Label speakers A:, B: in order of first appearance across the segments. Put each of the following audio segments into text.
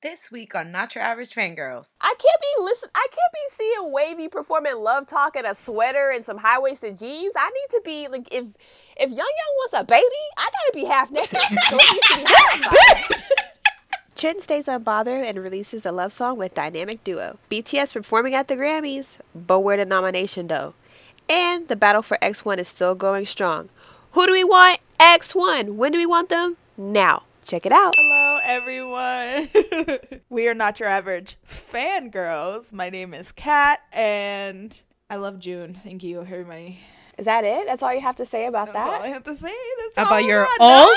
A: This week on Not Your Average Fangirls.
B: I can't be listen. I can't be seeing WayV performing Love Talk in a sweater and some high waisted jeans. I need to be like if if YangYang wants a baby, I gotta be half naked. so it needs to
C: Chen stays unbothered and releases a love song with dynamic duo. BTS performing at the Grammys, but where the nomination though? And the battle for X1 is still going strong. Who do we want? X1. When do we want them? Now. Check it out.
D: Hello, everyone. we are not your average fangirls. My name is Kat, and I love June. Thank you, everybody.
B: Is that it? That's all you have to say about
D: That's all I
B: that?
D: have to say. That's
A: About
D: all
A: your
D: I-
A: alt?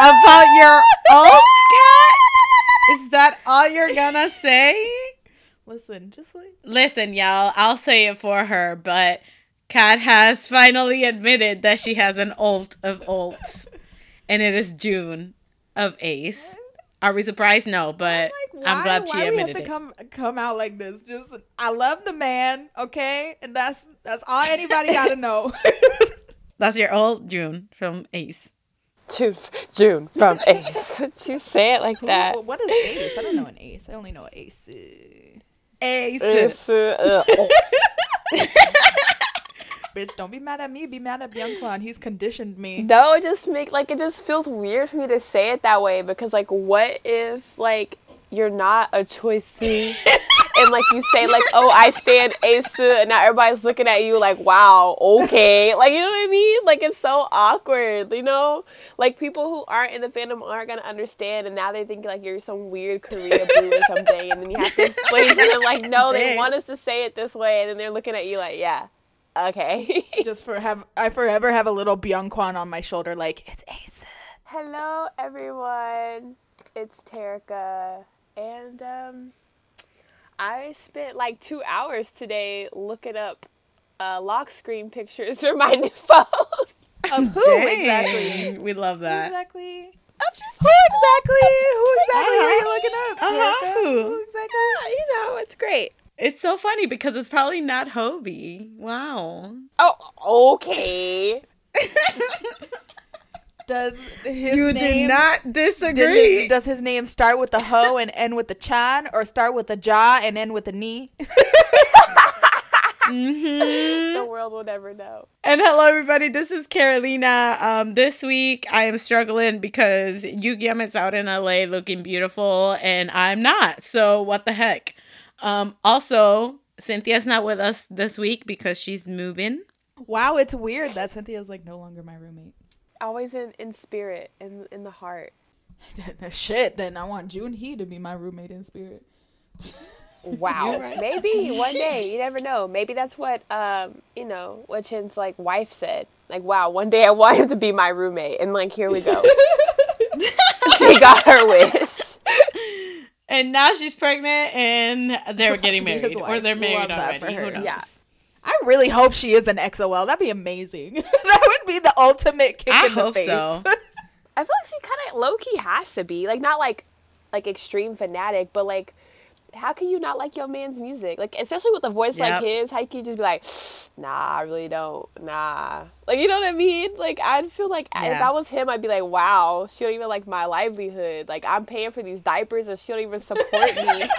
D: No, no, no, no,
A: About your alt cat? Is that all you're gonna say?
D: Listen, just like
A: Listen, y'all, I'll say it for her, but Kat has finally admitted that she has an alt of alts, and it is June of Ace. Are we surprised? No, but
D: like why,
A: I'm glad she
D: why we have
A: admitted
D: to
A: it.
D: come come out like this. Just I love the man, okay, and that's that's all anybody got to know.
A: That's your old June from Ace.
B: June, June from Ace. she say it like that.
D: Who- what is ace? I don't know an ace. I only know what ace. Ace.
B: Ace, uh, uh,
D: Bitch, don't be mad at me. Be mad at Byungkwan. He's conditioned me.
B: No, it just make like it just feels weird for me to say it that way because like what if like you're not a choice and like you say like oh I stand Ace and now everybody's looking at you like wow okay like you know what I mean like it's so awkward you know like people who aren't in the fandom aren't gonna understand and now they think like you're some weird Koreaboo or something and then you have to explain to them like no they want us to say it this way and then they're looking at you like yeah okay
D: Just for have I forever have a little Byungkwan on my shoulder, like it's ace.
B: Hello, everyone. It's Terica, and um, I spent like two hours today looking up uh, lock screen pictures for my new phone.
D: Of who
A: Dang,
D: exactly?
A: We love that.
D: exactly?
B: I'm just
D: Who exactly? Who exactly are you
A: Uh-huh.
D: looking up?
A: Uh-huh.
D: Terica? Who exactly?
B: you know, it's great.
A: It's so funny because it's probably not Hobie. Wow.
B: Oh, okay.
D: Does his
A: you
D: name
A: did not
D: does
A: disagree.
D: his, does his name start with the ho and end with the chan, or start with the ja and end with the knee?
A: Mhm.
B: The world will never know.
A: And hello, everybody. This is Carolina. Um, this week I am struggling because Yu-Gi-Oh is out in LA looking beautiful, and I'm not. So what the heck? Um, also, Cynthia's not with us this week because she's moving.
D: Wow, it's weird that Cynthia's like no longer my roommate.
B: Always in, in spirit, in in the heart.
D: Shit, then I want Junhee to be my roommate in spirit.
B: Wow. Maybe one day. You never know. Maybe that's what um, you know, what Chen's like wife said. Like, wow, one day I want him to be my roommate and like here we go. she got her wish.
A: And now she's pregnant, and they're getting married, or they're married
D: Love
A: already. Who knows?
B: Yeah.
D: I really hope she is an EXO-L. That'd be amazing. that would be the ultimate kick
A: I
D: in the
A: hope
D: face.
A: so.
B: I feel like she kind of low key has to be like not like like extreme fanatic, but like how can you not like your man's music? Like especially with a voice
A: Yep.
B: like his, how can you just be like, nah, I really don't, nah. Like you know what I mean? Like I'd feel like if
A: Yeah.
B: I was him, I'd be like, wow, she don't even like my livelihood. Like I'm paying for these diapers and she don't even support me.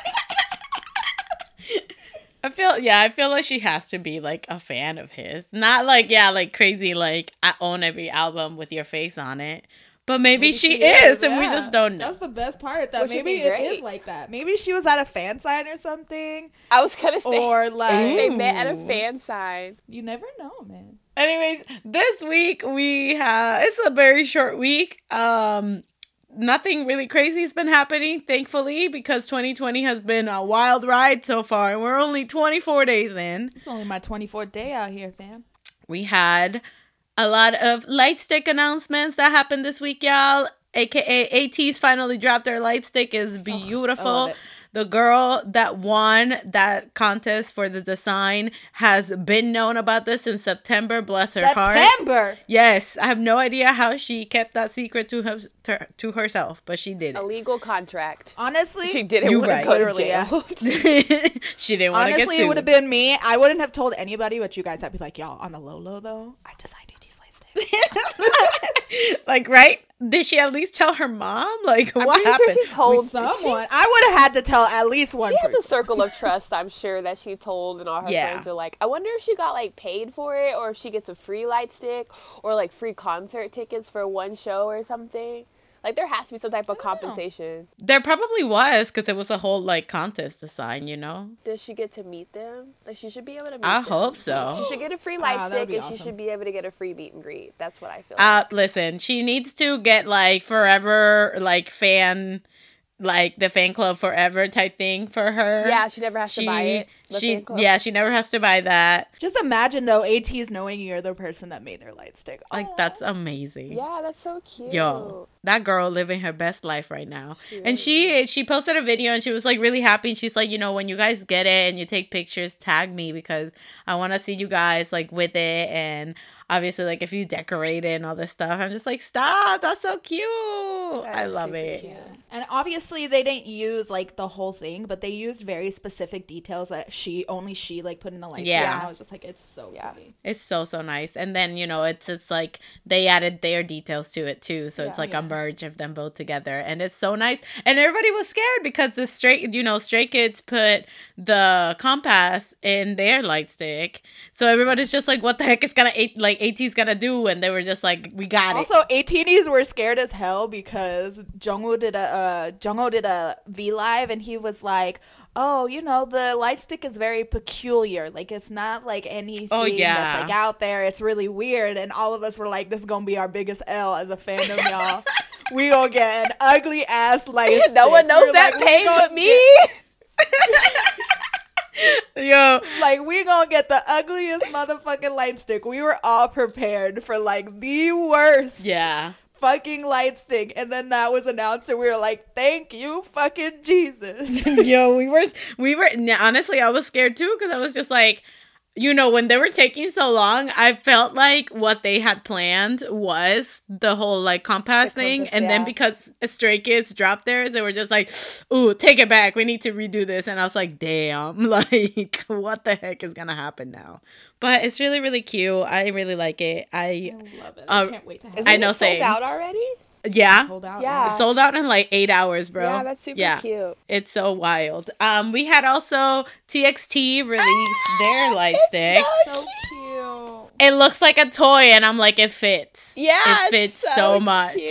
A: I feel yeah, I feel like she has to be like a fan of his. Not like yeah, like crazy like I own every album with your face on it. But maybe, she, is, and we just don't know.
D: That's the best part. That
B: Which
D: maybe
B: be
D: it
B: great.
D: is like that. Maybe she was at a fan sign or something,
B: I was gonna say
D: or like
B: they met at a fan sign.
D: you never know, man.
A: Anyways, this week we have it's a very short week. Um nothing really crazy has been happening, thankfully, because 2020 has been a wild ride so far, and we're only 24 days in.
D: It's only my 24th day out here, fam.
A: We had a lot of light stick announcements that happened this week, y'all. AKA ATEEZ finally dropped their light stick is oh, beautiful.
D: love it.
A: the girl that won that contest for the design has been known about this in September. Bless her heart.
D: September.
A: Yes, I have no idea how she kept that secret to her, to, to herself, but she did
B: A
A: it.
B: legal contract.
D: Honestly,
B: She didn't
A: You
B: want
A: right.
B: to go to jail.
A: she didn't want to get
D: Honestly, it would have been me. I wouldn't have told anybody, but you guys, I'd be like, y'all, on the low low though, I designed ATEEZ light stick.
A: like, right? Did she at least tell her mom? Like,
B: I'm
A: what happened?
B: sure she told
D: Someone. I would have had to tell at least one
B: She has
D: person.
B: a circle of trust, I'm sure, that she told, and all her
A: Yeah.
B: friends are like, I wonder if she got like paid for it, or if she gets a free light stick, or like free concert tickets for one show or something. Like there has to be some type of compensation.
A: there probably was because it was a whole like contest to sign, you know.
B: Does she get to meet them? Like she should be able to. meet
A: I
B: them.
A: hope so.
B: She should get a free light
D: Wow,
B: stick,
D: be
B: and she should be able to get a free meet and greet. That's what I feel.
A: Uh, listen, she needs to get like forever, like fan, like the fan club forever type thing for her.
B: yeah, she never has to buy it.
A: She, yeah, she never has to buy that.
D: Just imagine though, ATEEZ knowing you're the person that made their light stick.
A: Like that's amazing.
B: Yeah, that's so cute.
A: Yo, that girl living her best life right now. And she she posted a video and she was like really happy. And she's like, you know, when you guys get it and you take pictures, tag me because I want to see you guys like with it. And obviously, like if you decorate it and all this stuff, I'm just like, stop, that's so cute. I love it.
B: cute.
D: And obviously they didn't use like the whole thing, but they used very specific details that she only she like put in the light.
A: Yeah.
D: I was just like, it's so
B: Yeah.
D: pretty.
A: It's so so nice. And then you know, it's it's like they added their details to it too, so it's like
D: Yeah.
A: a merge of them both together, and it's so nice. And everybody was scared because the straight, you know, Stray Kids put the compass in their light stick, so everybody's just like, "What the heck is gonna eight like ATEEZ gonna do?" And they were just like, "We got it."
D: Also, 18s were scared as hell because Jungwoo did a uh, Jongho did a V live and he was like, "Oh, you know, the light stick is very peculiar. Like it's not like anything
A: Oh, yeah.
D: that's like out there. It's really weird." And all of us were like, "This is gonna be our biggest L as a fandom, y'all. we gonna get an ugly ass light stick."
B: no one knows that
D: like,
B: pain but me.
A: Yo,
D: like we gonna get the ugliest motherfucking light stick. We were all prepared for like the worst
A: yeah.
D: fucking light stick, and then that was announced, and we were like, "Thank you, fucking Jesus."
A: Yo, we were we were honestly I was scared too because I was just like you know when they were taking so long I felt like what they had planned was the whole like compass
B: The
A: thing
B: compass,
A: and then
B: yeah.
A: because Stray Kids dropped theirs they were just like ooh take it back we need to redo this and I was like damn like what the heck is gonna happen now but it's really really cute I really like it I
D: love it.
A: Uh,
D: I can't wait to have
B: Isn't
A: I know,
B: it sold
A: same.
B: out already?
A: Yeah
D: sold out.
B: Yeah.
A: sold out in like eight hours bro
B: Yeah, that's super cute.
A: it's so wild. Um, we had also TXT release their light stick.
D: so cute.
A: It looks like a toy, and I'm like, it fits.
B: Yeah,
A: it fits
B: it's
A: so, much.
B: Cute.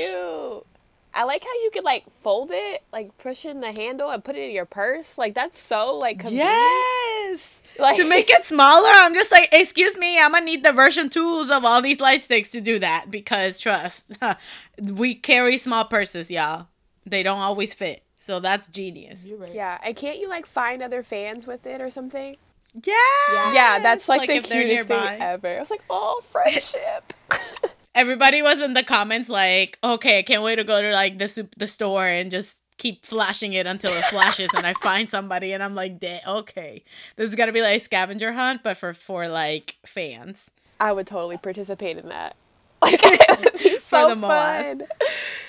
B: I like how you could like fold it, like push in the handle and put it in your purse. Like that's so like convenient.
A: Yes.
B: Like
A: to make it smaller, I'm just like, excuse me, I'm gonna need the version tools of all these light sticks to do that because trust, we carry small purses, y'all. They don't always fit, so that's genius.
D: You're right.
B: Yeah, and can't you like find other fans with it or something?
A: Yeah,
B: Yeah, that's like, the cutest thing ever. I was like, oh, friendship.
A: everybody was in the comments like, okay, I can't wait to go to like the soup the store and just keep flashing it until it flashes and I find somebody and I'm like, "Da- okay, this is gonna be like a scavenger hunt, but for for like fans.
B: I would totally participate in that. Like, it would be so
A: the moss.
B: fun.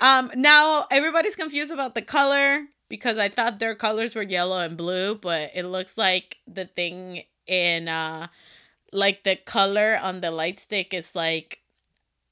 A: Um, now everybody's confused about the color because I thought their colors were yellow and blue, but it looks like the thing in uh, like the color on the light stick is like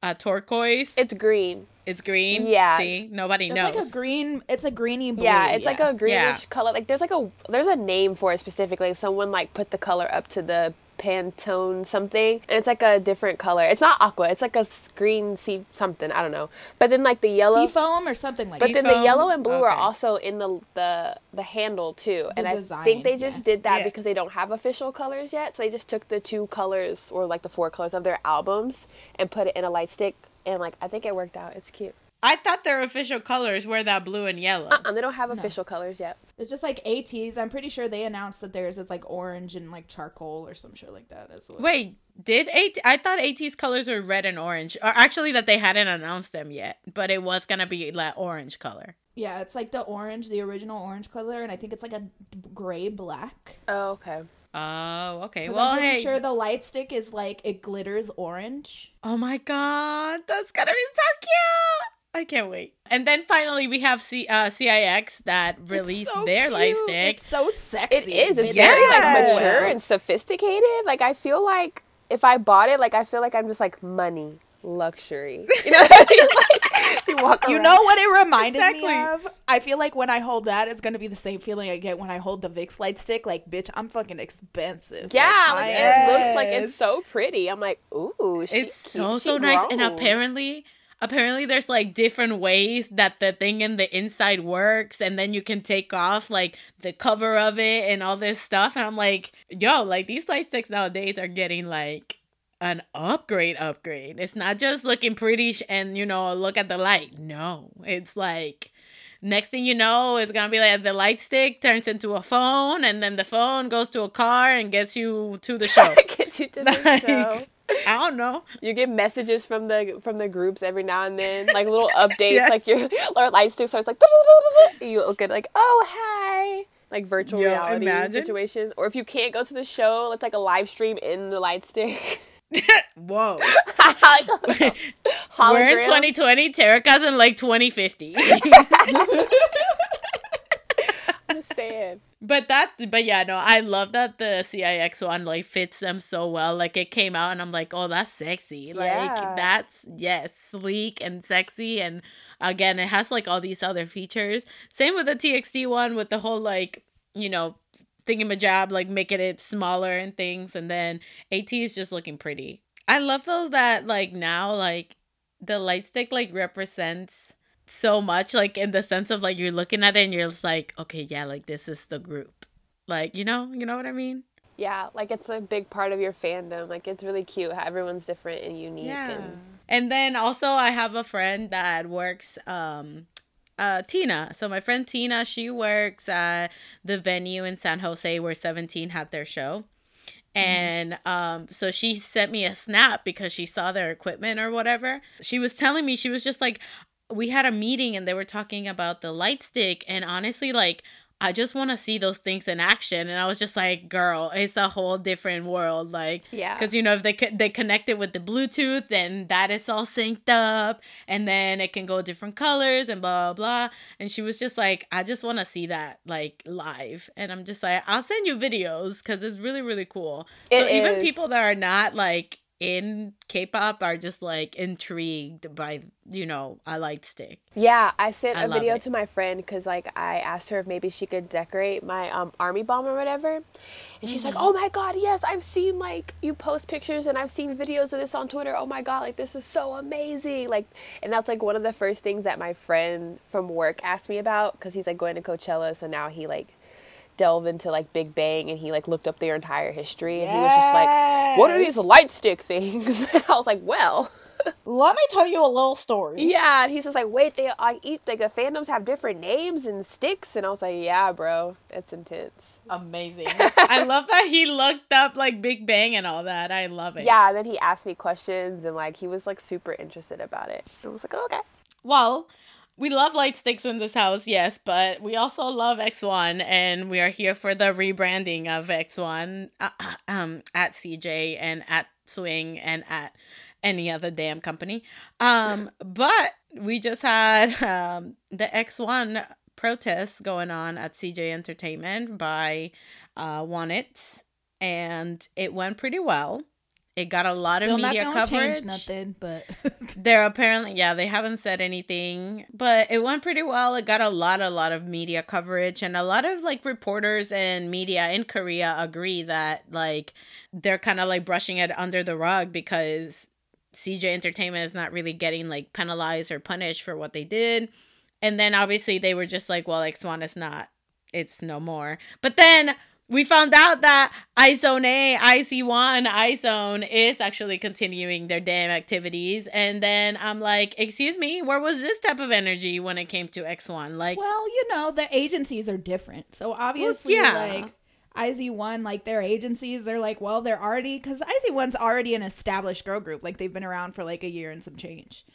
A: a turquoise.
B: It's green.
A: It's green.
B: Yeah.
A: See, nobody
D: It's
A: knows.
D: It's like a green. It's a greeny blue.
B: Yeah, it's like a greenish
A: Yeah.
B: color. Like there's like a there's a name for it specifically. Someone like put the color up to the Pantone something, and it's like a different color. It's not aqua. It's like a green sea something. I don't know. But then like the yellow.
D: sea foam or something like that.
B: But then the yellow and blue are also in the the the handle too, and I
D: design,
B: think they just
D: yeah.
B: did that
A: Yeah.
B: because they don't have official colors yet. So they just took the two colors or like the four colors of their albums and put it in a light stick, and like I think it worked out. It's cute.
A: I thought their official colors were that blue and yellow.
B: And they don't have official colors yet.
D: It's just like ATEEZ. I'm pretty sure they announced that theirs is like orange and like charcoal or some shit like that. That's what.
A: Wait, did AT? I thought ATEEZ colors were red and orange, or actually that they hadn't announced them yet, but it was gonna be that orange color.
D: Yeah, it's like the orange, the original orange color, and I think it's like a gray black.
B: Oh, okay.
A: Oh, okay. Well,
D: I'm pretty
A: hey.
D: sure the light stick is like it glitters orange.
A: Oh my god, that's gonna be so cute! I can't wait. And then finally, we have C- uh, CIX that
D: It's
A: released
D: so
A: their light
D: cute.
A: stick.
D: It's so sexy.
B: It is. It's
A: Yeah.
B: very like mature and sophisticated. Like I feel like if I bought it, like I feel like I'm just like money. luxury. You know what I mean? Like, you walk
D: You know what it reminded
A: Exactly.
D: me of? I feel like when I hold that, it's gonna be the same feeling I get when I hold the VIXX light stick. Like, bitch, I'm fucking expensive.
B: Yeah,
D: like,
B: like, it looks like it's so pretty. I'm like, ooh, she
A: it's so
B: cute,
A: so
B: she
A: nice and apparently apparently there's like different ways that the thing in the inside works and then you can take off like the cover of it and all this stuff and i'm like yo like these light sticks nowadays are getting like an upgrade upgrade. It's not just looking pretty sh- and you know look at the light. No it's like next thing you know it's gonna be like the light stick turns into a phone and then the phone goes to a car and gets you to the show.
B: Get you to the show.
A: i don't know
B: You get messages from the from the groups every now and then, like little updates,
A: Yes.
B: like your or light stick starts like you look at like, oh hi, like virtual
A: Yo,
B: reality
A: imagine.
B: situations. Or if you can't go to the show, it's like a live stream in the light stick.
A: whoa We're in 2020. Terika's in like 2050.
B: Saying.
A: but that, but yeah, no, I love that the CIX one like fits them so well. Like it came out and I'm like, oh, that's sexy. Like
B: Yeah.
A: that's yes, sleek and sexy. And again, it has like all these other features. Same with the TXT one with the whole like, you know, thingamajab, like making it smaller and things. And then AT is just looking pretty. I love those that like now like the light stick like represents so much like in the sense of like you're looking at it and you're just like okay yeah like this is the group. Like you know you know what i mean?
B: Yeah, like it's a big part of your fandom. Like it's really cute how everyone's different and unique. And
A: and then also i have a friend that works um uh tina. So my friend tina she works at the venue in san jose where 17 had their show. And um so she sent me a snap because she saw their equipment or whatever. She was telling me she was just like we had a meeting and they were talking about the light stick and honestly like I just want to see those things in action and I was just like girl it's a whole different world like
B: Yeah.
A: cuz you know if they co- they connect it with the bluetooth then that is all synced up and then it can go different colors and blah blah blah. And she was just like I just want to see that like live and I'm just like I'll send you videos cuz it's really really cool. So
B: It
A: even people that are not like in K-pop are just like intrigued by you know a light stick.
B: Yeah, I sent
A: I
B: a video
A: it.
B: to my friend because like I asked her if maybe she could decorate my um, army bomb or whatever, and she's
A: Mm-hmm.
B: like, "Oh my god, yes, I've seen like you post pictures and I've seen videos of this on Twitter. Oh my god, like this is so amazing!" Like, and that's like one of the first things that my friend from work asked me about because he's like going to Coachella, so now he like delve into like Big Bang and he like looked up their entire history and he was just like, "What are these light stick things?" and I was like, "Well."
A: Let me tell you a little story.
B: Yeah, and he's just like, wait, they like each like the fandoms have different names and sticks, and I was like, yeah, bro, it's intense.
A: Amazing. I love that he looked up like Big Bang and all that. I love it.
B: Yeah, and then he asked me questions, and like he was like super interested about it. And I was like, oh, okay.
A: Well, we love light sticks in this house, yes, but we also love X1 and we are here for the rebranding of X1 uh, um at CJ and at Swing and at any other damn company. Um but we just had um the X1 protests going on at CJ Entertainment by uh ONE IT and it went pretty well. It got a lot
D: Still
A: of
D: not
A: media
D: gonna
A: coverage.
D: change nothing, but
A: They're apparently yeah, they haven't said anything, but it went pretty well. It got a lot a lot of media coverage and a lot of like reporters and media in Korea agree that like they're kind of like brushing it under the rug because CJ Entertainment is not really getting like penalized or punished for what they did. And then obviously they were just like, well, X1 is not it's no more. But then we found out that iZone A, IC1, iZone is actually continuing their damn activities. And then I'm like, excuse me, where was this type of energy when it came to X1? Like,
D: well, you know, the agencies are different. So obviously,
A: yeah.
D: like IZ1, like their agencies, they're like, well, they're already because IZ1's already an established girl group. Like they've been around for like a year and some change.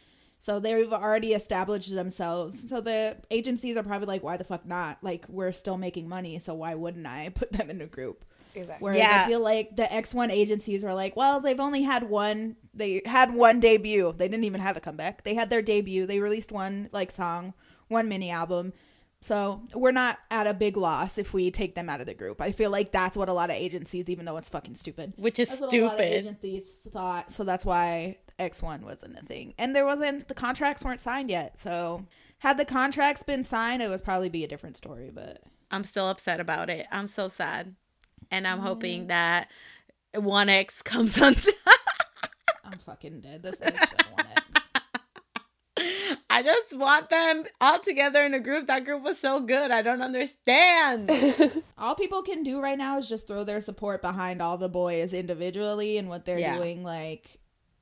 D: So they've already established themselves. So the agencies are probably like, why the fuck not? Like we're still making money, so why wouldn't I put them in a group?
B: Exactly.
D: Whereas
A: Yeah.
D: I feel like the X1 agencies were like, well, they've only had one. They had one debut. They didn't even have a comeback. They had their debut. They released one like song, one mini album. So we're not at a big loss if we take them out of the group. I feel like that's what a lot of agencies, even though it's fucking stupid,
A: which is
D: that's what a lot of
A: stupid.
D: agencies thought. So that's why X1 wasn't a thing. And there wasn't, the contracts weren't signed yet. So had the contracts been signed, it would probably be a different story. But
A: I'm still upset about it. I'm so sad. And I'm hoping
D: Mm.
A: that 1X comes on time.
D: I'm fucking dead. This is so 1X.
A: I just want them all together in a group. That group was so good. I don't understand.
D: All people can do right now is just throw their support behind all the boys individually and what they're
A: Yeah.
D: doing, like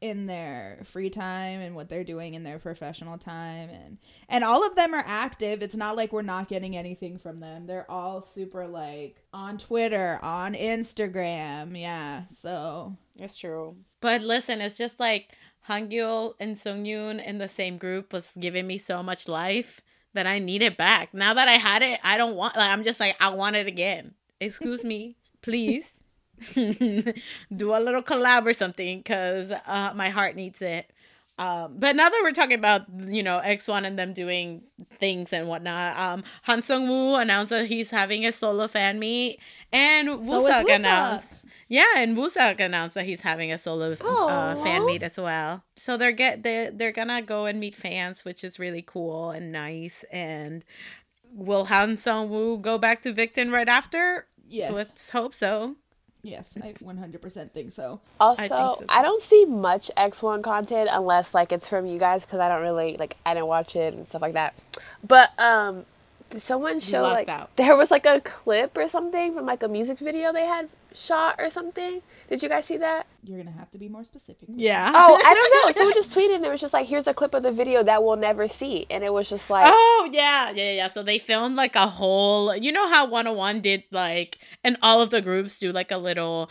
D: in their free time and what they're doing in their professional time and and all of them are active it's not like we're not getting anything from them they're all super like on twitter on instagram yeah so
A: It's true. But listen, it's just like Hangyul and Seungyoun in the same group was giving me so much life that I need it back. Now that I had it, I don't want like I'm just like I want it again. Excuse me, please. Do a little collab or something cuz uh my heart needs it. Um, but now that we're talking about you know X1 and them doing things and whatnot, um, Han Seungwoo announced that he's having a solo fan meet, and
D: So
A: Wooseok
D: Wooseok.
A: announced yeah, and Wooseok announced that he's having a solo uh, fan meet as well. So they're get they they're gonna go and meet fans, which is really cool and nice. And will Han Seungwoo go back to Victon right after?
D: yes
A: Let's hope so.
D: Yes i 100% think so
B: Also,
A: I
B: I,
A: think so, too.
B: don't see much X1 content unless like it's from you guys because I don't really like I didn't watch it and stuff like that. But um, someone showed
A: lucked
B: like
A: out.
B: there was like a clip or something from like a music video they had shot or something. Did you guys see that?
D: you're gonna have to be more specific
A: Yeah.
B: Oh, I don't know. Someone just tweeted and it was just like, here's a clip of the video that we'll never see, and it was just like,
A: Oh yeah, yeah, yeah. So they filmed like a whole. You know how 101 did like, and all of the groups do like a little,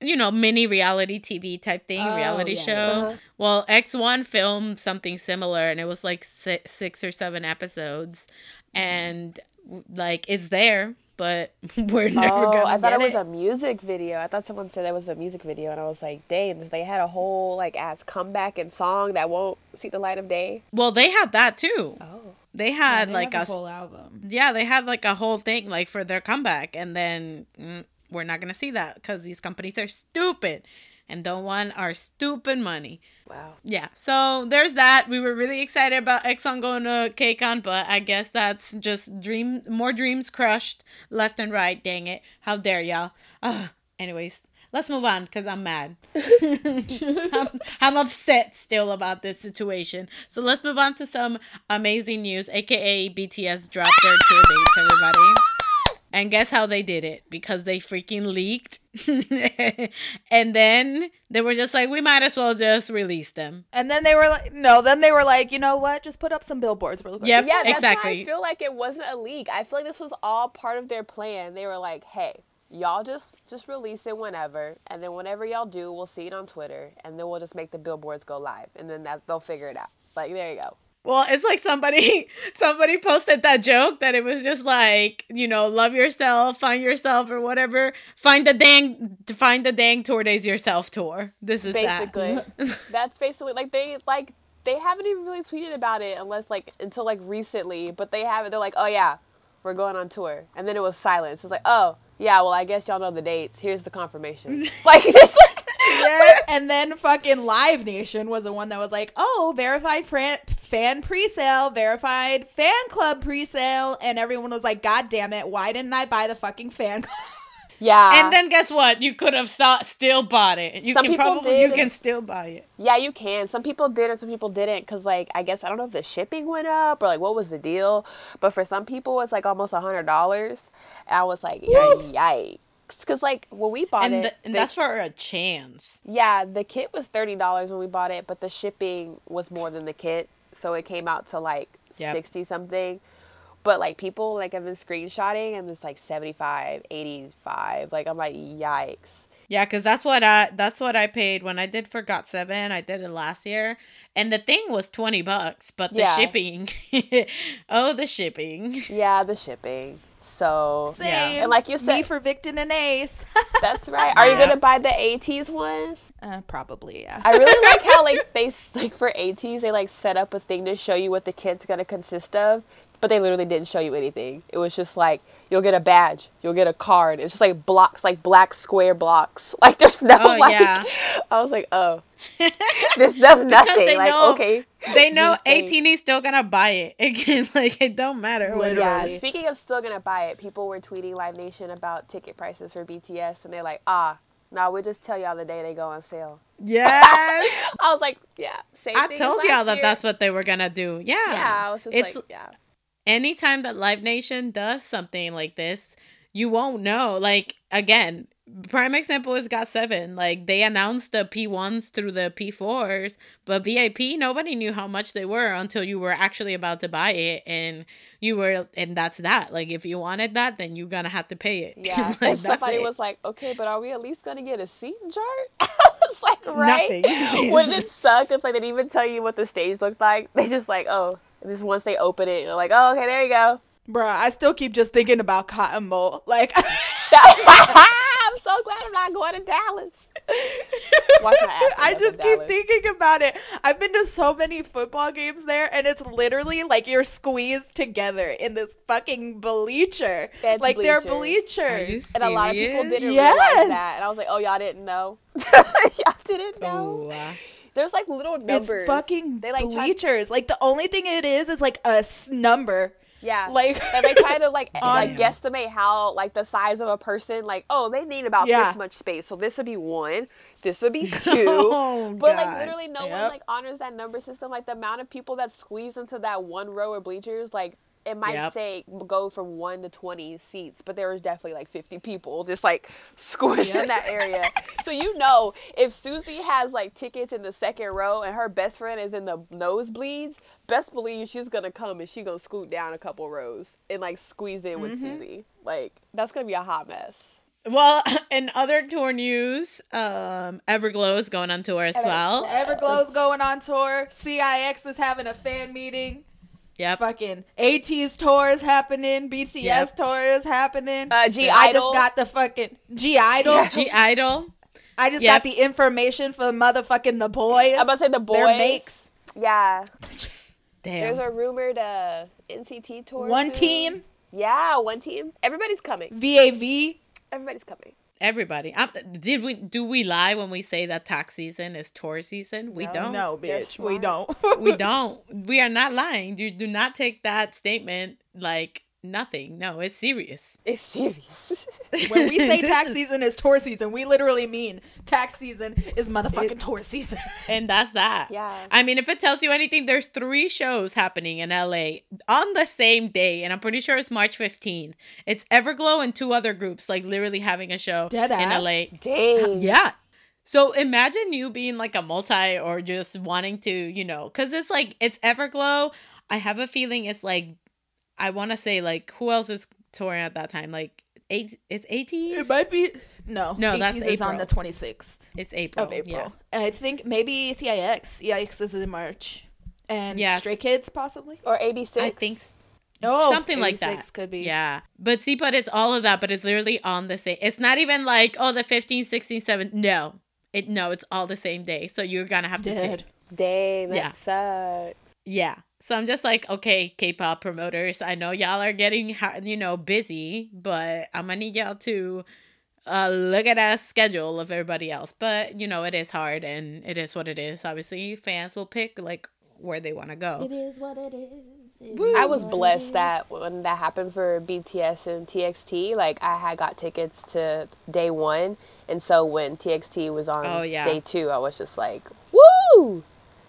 A: you know, mini reality TV type thing,
D: Oh,
A: reality
D: yeah,
A: show.
B: yeah. Uh-huh.
A: Well, X1 filmed something similar, and it was like six, six or seven episodes, mm-hmm. and like it's there, but we're never
B: oh,
A: gonna.
B: I thought
A: get
B: it was a music video. I thought someone said it was a music video, and I was like, dang, they had a whole like ass comeback and song that won't see the light of day.
A: Well, they had that too.
B: Oh,
A: They
D: Yeah,
A: had
D: they
A: like a
D: a whole album
A: yeah, they had like a whole thing like for their comeback, and then mm, we're not gonna see that because these companies are stupid and don't want our stupid money.
B: wow.
A: Yeah, so there's that. We were really excited about X1 going to KCON, but I guess that's just dream more dreams crushed left and right. Dang it! How dare y'all? Ugh. Anyways, let's move on because I'm mad. I'm, I'm upset still about this situation. So let's move on to some amazing news, aka BTS dropped their tour dates, everybody. And guess how they did it? Because they freaking leaked. and then they were just like, we might as well just release them.
D: and then they were like no then they were like you know what just put up some billboards real quick
A: Yep.
B: Yeah, that's why
A: Exactly.
B: I feel like it wasn't a leak. I feel like this was all part of their plan. They were like, hey, y'all just just release it whenever, and then whenever y'all do, we'll see it on Twitter, and then we'll just make the billboards go live, and then that they'll figure it out. Like there you go.
A: Well, it's like somebody somebody posted that joke that it was just like, you know, love yourself, find yourself or whatever. Find the dang find the dang tour days yourself tour. This is that.
B: basically that's basically like they like they haven't even really tweeted about it unless like until like recently but they haven't they're like oh yeah we're going on tour and then it was silence it's like oh yeah well i guess y'all know the dates here's the confirmation like this like
D: and then fucking Live Nation was the one that was like, "Oh, verified fran- fan pre-sale, verified fan club pre-sale," and everyone was like, "God damn it, why didn't I buy the fucking fan club?"
B: yeah
A: And then guess what? You could have saw, still bought it. You
B: Some
A: can
B: people
A: probably
B: did.
A: you can still buy it.
B: yeah you can some people did and some people didn't because like i guess i don't know if the shipping went up or like what was the deal but for some people it's like almost a hundred dollars and i was like yikes because like when we bought
A: And,
B: it
A: and that's for a chance.
B: Yeah, the kit was thirty dollars when we bought it, but the shipping was more than the kit, so it came out to like
A: Yep.
B: sixty something. But like people like have been screenshotting and it's like 75, 85. Like I'm like yikes.
A: Yeah, because that's what I that's what I paid when I did for Got Seven. I did it last year, and the thing was twenty bucks, but the
B: Yeah.
A: shipping, oh, the shipping.
B: Yeah, the shipping. So
D: Same.
B: And like you
D: me
B: said-
D: for Victon and Ace.
B: that's right. Are you gonna buy the ATEEZ one?
D: uh, probably, yeah.
B: I really like how like they like for ATEEZ they like set up a thing to show you what the kit's gonna consist of, but they literally didn't show you anything. It was just like you'll get a badge, you'll get a card. It's just like blocks, like black square blocks. Like there's no
A: Oh,
B: like.
A: yeah.
B: I was like, oh, this does nothing. like
A: know-
B: okay,
A: They know 18 is still gonna buy it again. Like it don't matter. it
B: Yeah. Speaking of still gonna buy it, people were tweeting Live Nation about ticket prices for BTS, and they're like, ah, no, we'll just tell y'all the day they go on sale.
A: Yes.
B: I was like, yeah, same
A: I told y'all that that's what they were gonna do. Yeah.
B: Yeah, I was just
A: it's
B: like, yeah.
A: Anytime that Live Nation does something like this, you won't know. Like again, prime example is Got Seven. Like they announced the P ones through the P fours, but VIP nobody knew how much they were until you were actually about to buy it, and you were, and that's that. Like if you wanted that, then you're gonna have to pay it.
B: Yeah,
A: Like,
B: and somebody
A: it.
B: was like, "Okay, but are we at least gonna get a seating chart?" I was like, "Right."
A: Nothing.
B: Wouldn't it suck if like they didn't even tell you what the stage looked like? They just like, "Oh," and just once they open it, they're like, "Oh, okay, there you go."
D: Bruh, I still keep just thinking about Cotton Bowl. Like,
B: I'm so glad I'm not going to Dallas. Watch my ass.
D: I just keep
B: Dallas.
D: thinking about it. I've been to so many football games there, and it's literally like you're squeezed together in this fucking bleacher.
B: It's
D: like they're
B: bleachers.
A: Are you
D: bleachers.
B: And a lot of people didn't
D: Yes.
B: realize that, and I was like, "Oh, y'all didn't know? y'all didn't know?"
A: Ooh, uh,
B: There's like little numbers.
D: It's fucking
B: they like
D: bleachers. like the only thing it is is like a s- number.
B: Yeah,
D: Like-
B: and they try to like like guesstimate how like the size of a person. Like, oh, they need about
D: Yeah.
B: this much space, so this would be one. This would be two.
A: Oh,
B: but like literally, no one like honors that number system. Like the amount of people that squeeze into that one row of bleachers, like it might
A: Yep.
B: say go from one to twenty seats, but there was definitely like fifty people just like squished in that area. so you know, if Susie has like tickets in the second row and her best friend is in the nosebleeds, best believe she's gonna come and she gonna scoot down a couple rows and like squeeze in with Susie. Like that's gonna be a hot mess.
A: Well, in other tour news, um, Everglow is going on tour as well.
D: Everglow's going on tour. CIX is having a fan meeting.
A: Yep.
D: Fucking ATEEZ tour is happening. BTS
A: Yep.
D: tour is happening.
B: Uh, G
D: I just got the fucking G Idol.
A: G Idol.
D: I just
A: Yep.
D: got the information for motherfucking the boys.
B: I'm about to say the
D: Their
B: boys.
D: makes.
B: Yeah,
A: Damn.
B: there's a rumored uh, NCT tour.
D: One
B: soon.
D: team,
B: Yeah, one team. Everybody's coming.
D: VAV.
B: Everybody's coming.
A: Everybody. Um, did we do we lie when we say that tax season is tour season? We don't.
D: No, bitch, we don't.
A: We don't. We are not lying. You do not take that statement like nothing. No, it's serious.
B: It's serious.
D: when we say tax season is tour season, we literally mean tax season is motherfucking tour season.
A: And that's that.
B: Yeah.
A: I mean, if it tells you anything, there's three shows happening in LA on the same day, and I'm pretty sure it's March 15th. It's Everglow and two other groups, like literally having a show
D: Dead
A: in
D: ass?
A: LA.
B: Dang.
A: Yeah. So imagine you being like a multi or just wanting to, you know, because it's like it's Everglow. I have a feeling it's like I want to say like who else is touring at that time? Like eight. It's eighteen.
D: It might be no.
A: No, that's
D: ATEEZ is on the twenty sixth
A: It's April.
D: of April.
A: Yeah.
D: I think maybe CIX. CIX is in March, and
A: Yeah.
D: Stray Kids possibly.
B: Or AB6.
A: I think s-
D: Oh,
A: something like that
D: could be.
A: Yeah. But see, but it's all of that, but it's literally on the same. It's not even like oh the 15, 16, 7. No, it no, it's all the same day. So you're gonna have to
D: Dead.
A: pick.
B: Dang, that
A: Yeah.
B: sucks.
A: Yeah. So I'm just like, okay, K-pop promoters, I know y'all are getting, you know, busy, but I'm gonna need y'all to uh, look at a schedule of everybody else. But you know, it is hard, and it is what it is. Obviously, fans will pick like where they want to go.
D: It is what it is.
B: I was blessed that when that happened for BTS and TXT, like I had got tickets to day one, and so when TXT was on
A: Oh, yeah.
B: day two, I was just like, woo!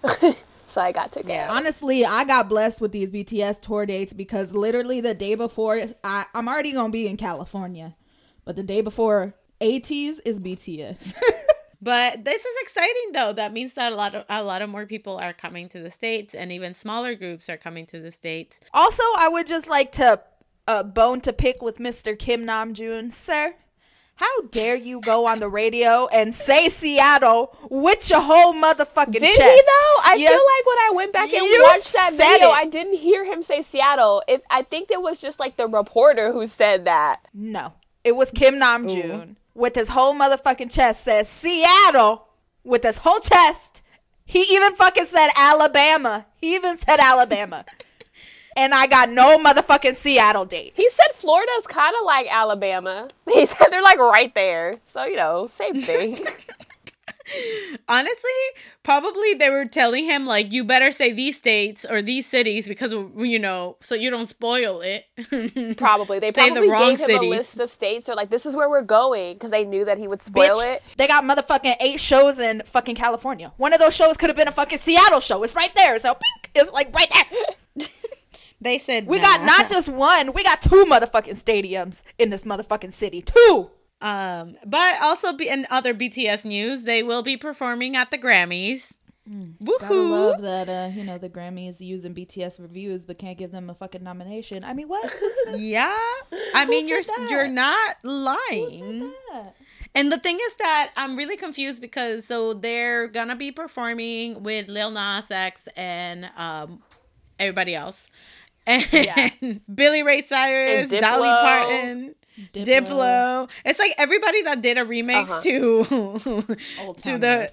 B: so I got tickets.
A: Yeah.
D: Honestly, I got blessed with these BTS tour dates because literally the day before, I, I'm already gonna be in California, but the day before ATEEZ is BTS.
A: But this is exciting though. That means that a lot of a lot of more people are coming to the states, and even smaller groups are coming to the states.
D: also, I would just like to uh, bone to pick with Mr. Kim Namjoon, sir. How dare you go on the radio and say Seattle with your whole motherfucking
B: Did
D: chest?
B: he though? I
D: Yes.
B: feel like when I went back and
D: You
B: watched that video,
D: it.
B: I didn't hear him say Seattle. If I think it was just like the reporter who said that.
D: No, it was Kim Namjoon with his whole motherfucking chest says Seattle with his whole chest. He even fucking said Alabama. He even said Alabama. And I got no motherfucking Seattle date.
B: He said Florida's kind of like Alabama. He said they're like right there. So, you know, same thing.
A: Honestly, probably they were telling him like you better say these states or these cities because you know so you don't spoil it.
B: probably they
A: Say the
B: probably
A: wrong
B: gave him a list of states. They're like, this is where we're going because they knew that he would spoil
D: Bitch,
B: it.
D: they got motherfucking eight shows in fucking California. One of those shows could have been a fucking Seattle show. It's right there. So pink, it's like right there.
A: They said
D: We
A: nah.
D: got not just one, we got two motherfucking stadiums in this motherfucking city. Two.
A: Um, but also be in other BTS news, they will be performing at the Grammys.
D: Gotta
A: Woohoo!
D: love that uh, you know, the Grammys using BTS reviews but can't give them a fucking nomination. I mean what?
A: Yeah, I mean you're
D: that?
A: you're not lying. And the thing is that I'm really confused because so they're gonna be performing with Lil Nas X and um everybody else, and
B: Yeah.
A: Billy Ray Cyrus, Dolly Parton. Diplo. It's like everybody that did a remix
B: Uh-huh.
A: to
D: Old
A: to the
D: Road.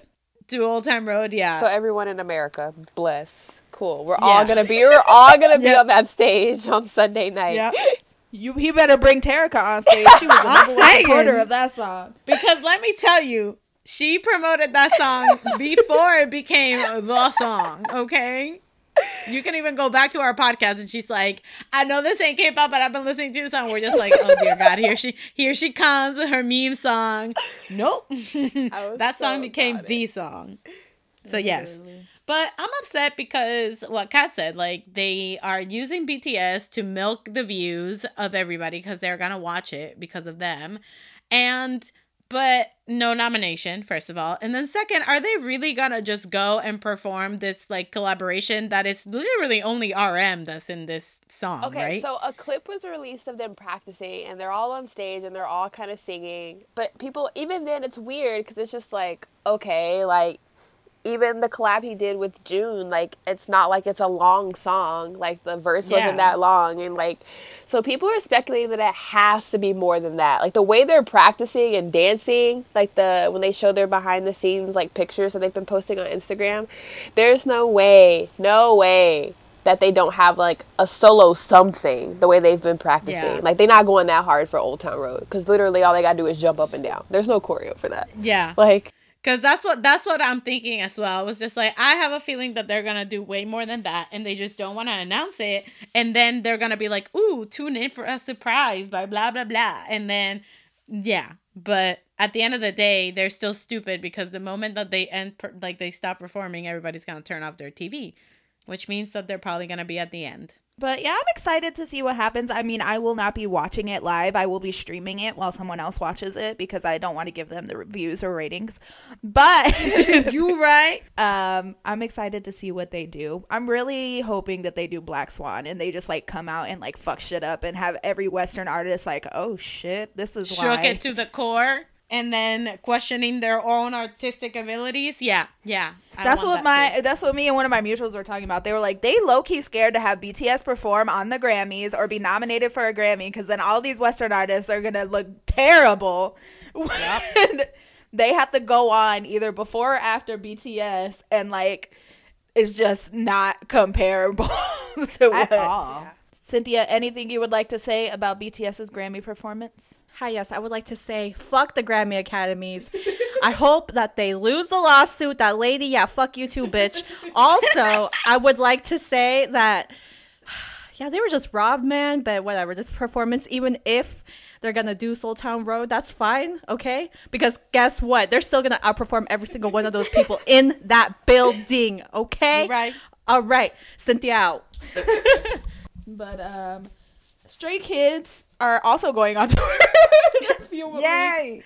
A: to Old Time Road. Yeah.
B: So everyone in America, bless. Cool. We're all gonna be. We're all gonna be
A: Yep.
B: on that stage on Sunday night.
A: yeah.
D: You he better bring Terica on stage. She was the number one supporter of that song.
A: Because let me tell you, she promoted that song before it became the song, okay? You can even go back to our podcast and she's like, I know this ain't K-pop, but I've been listening to the song. We're just like, oh dear God, here she here she comes with her meme song. Nope. that song became the song. So yes. But I'm upset because what Kat said, like they are using BTS to milk the views of everybody because they're gonna watch it because of them. And but no nomination, first of all. And then second, are they really gonna just go and perform this like collaboration that is literally only RM that's in this song,
B: Okay,
A: right?
B: so a clip was released of them practicing, and they're all on stage and they're all kind of singing. But people, even then, it's weird because it's just like, okay, like even the collab he did with June, like it's not like it's a long song. Like the verse
A: Yeah.
B: wasn't that long, and like so people are speculating that it has to be more than that. Like the way they're practicing and dancing, like the when they show their behind the scenes like pictures that they've been posting on Instagram, there's no way, no way that they don't have like a solo something the way they've been practicing.
A: Yeah.
B: Like they're not going that hard for Old Town Road because literally all they gotta do is jump up and down. There's no choreo for that.
A: yeah.
B: Like
A: Cause that's what that's what I'm thinking as well. I was just like, I have a feeling that they're gonna do way more than that, and they just don't want to announce it. And then they're gonna be like, "Ooh, tune in for a surprise by blah blah blah." And then, yeah. But at the end of the day, they're still stupid because the moment that they end, like they stop performing, everybody's gonna turn off their TV, which means that they're probably gonna be at the end.
D: But yeah, I'm excited to see what happens. I mean, I will not be watching it live. I will be streaming it while someone else watches it because I don't want to give them the reviews or ratings. But
A: you right?
D: um I'm excited to see what they do. I'm really hoping that they do Black Swan and they just like come out and like fuck shit up and have every western artist like, "Oh shit, this is
A: Shook
D: why."
A: it to the core, and then questioning their own artistic abilities. Yeah, yeah. I
D: That's what
A: that
D: my
A: too.
D: that's what me and one of my mutuals were talking about. They were like they low key scared to have BTS perform on the Grammys or be nominated for a Grammy because then all these Western artists are gonna look terrible when they have to go on either before or after BTS and like it's just not comparable to what.
A: all.
D: Cynthia, anything you would like to say about BTS's Grammy performance?
E: Hi, yes, I would like to say fuck the Grammy Academies. I hope that they lose the lawsuit. That lady, yeah, fuck you too, bitch. Also, I would like to say that, yeah, they were just robbed, man, but whatever. This performance, even if they're gonna do Seoul Town Road, that's fine, okay? Because guess what? They're still gonna outperform every single one of those people in that building, okay?
A: Right.
E: All right, Cynthia out.
D: But um, Stray Kids are also going on tour. in a few weeks.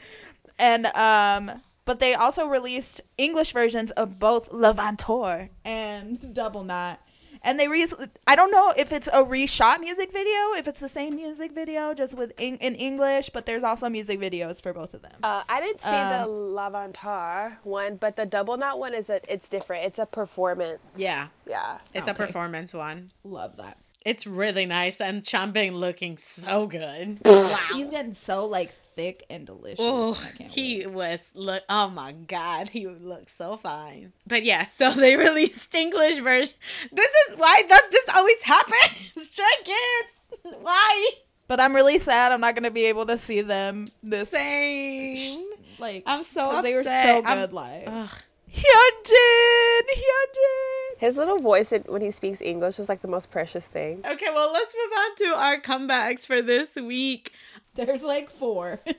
D: And um, but they also released English versions of both Levanter and Double Knot. And they re- I don't know if it's a reshot music video, if it's the same music video just with in, in English, but there's also music videos for both of them.
B: uh, I didn't see the Levanter one, but the double knot one is a it's different. It's a performance.
A: Yeah,
B: Yeah.
A: it's a performance one.
D: Love that.
A: It's really nice, and Changbin looking so good.
D: wow, He's getting so like thick and delicious.
A: Oh,
D: I can't
A: he
D: wait.
A: was look. Oh my god, he would look so fine. But yeah, so they released English version. This is why does this always happen? Stray Kids, why?
D: But I'm really sad. I'm not gonna be able to see them this
A: Same.
D: like.
A: I'm so
D: 'cause they were so good
A: I'm-
D: live.
A: Ugh.
D: Hyunjin, Hyunjin.
B: His little voice when he speaks English is like the most precious thing.
A: Okay, well, let's move on to our comebacks for this week.
D: There's like four.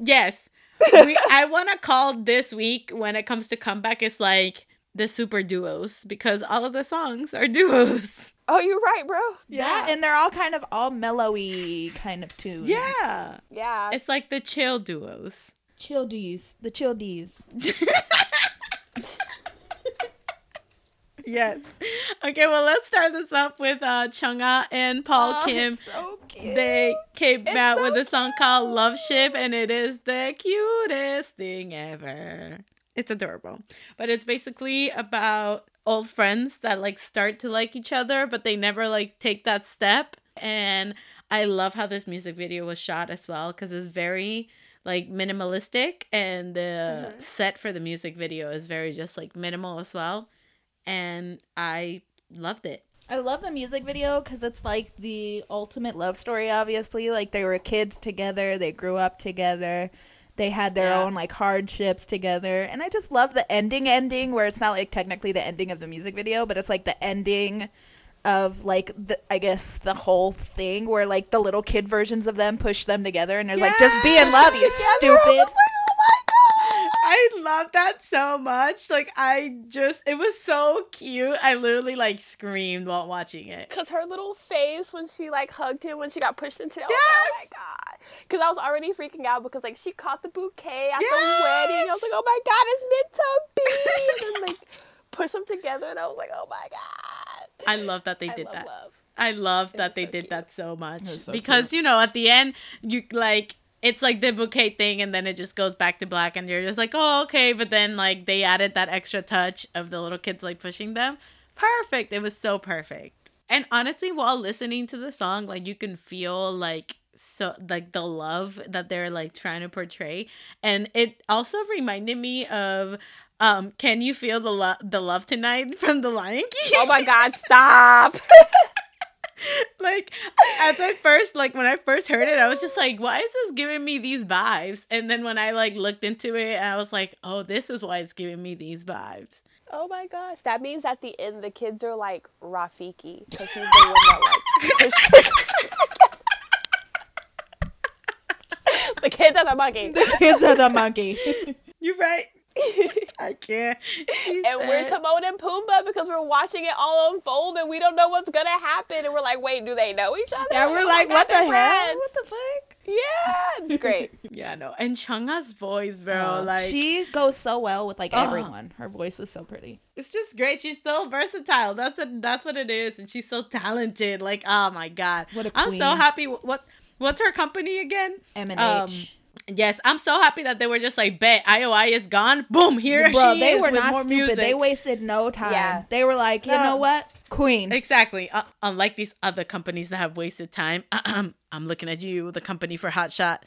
A: Yes, we, I want to call this week when it comes to comeback. It's like the super duos because all of the songs are duos.
B: Oh, you're right, bro.
D: yeah, and they're all kind of all mellowy kind of tunes.
A: Yeah,
B: Yeah.
A: it's like the chill duos.
D: chill D's, the chill D's.
A: Yes. Okay, well, let's start this up with uh Chungha and Paul
D: Oh,
A: Kim.
D: so.
A: They came
B: It's
A: out
B: so
A: with a song called Love Ship, and it is the cutest thing ever. It's adorable. But it's basically about old friends that like start to like each other, but they never like take that step. And I love how this music video was shot as well because it's very like minimalistic, and the set for the music video is very just like minimal as well. And I loved it.
D: I love the music video because it's like the ultimate love story. Obviously, like they were kids together, they grew up together, they had their
A: Yeah.
D: own like hardships together, and I just love the ending. Ending where it's not like technically the ending of the music video, but it's like the ending of like the I guess the whole thing where like the little kid versions of them push them together, and there's like just be in love, you stupid.
A: I love that so much. Like I just it was so cute. I literally like screamed while watching it.
B: Cause her little face when she like hugged him when she got pushed into, I
A: Yes!
B: oh my god. Cause I was already freaking out because like she caught the bouquet at the
A: Yes!
B: wedding. I was like, oh my god, it's meant to be. and then like push them together, and I was like, oh my god.
A: I love that they
B: I
A: did
B: love
A: that.
B: love.
A: I love that they
B: so
A: did
B: cute.
A: that so much
D: so
A: because you know at the end you like it's like the bouquet thing and then it just goes back to black and you're just like oh okay. But then like they added that extra touch of the little kids like pushing them. Perfect. It was so perfect. And honestly while listening to the song like you can feel like so like the love that they're like trying to portray. And it also reminded me of um can you feel the love the love tonight from the lion king?
B: Oh my god, stop.
A: like as I first like when I first heard it, I was just like, why is this giving me these vibes? And then when I like looked into it, I was like, oh, this is why it's giving me these vibes.
B: Oh my gosh. That means at the end the kids are like Rafiki. Because he's the one that like The kids are the monkey.
D: The kids are the monkey.
A: You're right. I can't. She
B: And we're
A: said-
B: Timon and Pumbaa because we're watching it all unfold and we don't know what's gonna happen. And we're like, wait, do they know each other?
D: yeah, we're like, what the
B: they're
D: hell?
B: friends.
D: What the fuck?
B: Yeah, it's great.
A: yeah, no. And Chungha's voice, bro,
D: Oh,
A: like
D: she goes so well with like
A: Oh.
D: everyone. Her voice is so pretty.
A: it's just great. She's so versatile. That's a, that's what it is, and she's so talented. Like, oh my god,
D: What a
A: I'm so happy. What what's her company again?
D: M and
A: Um,
D: H.
A: Yes, I'm so happy that they were just like, bet IOI is gone. Boom, here
D: Bro,
A: she
D: they
A: is
D: were
A: with
D: not
A: more
D: stupid.
A: music.
D: They wasted no time.
B: Yeah.
D: They were like, you
A: No.
D: know what, Queen.
A: Exactly. Uh, unlike these other companies that have wasted time. I'm looking at you, the company for Hot Shot.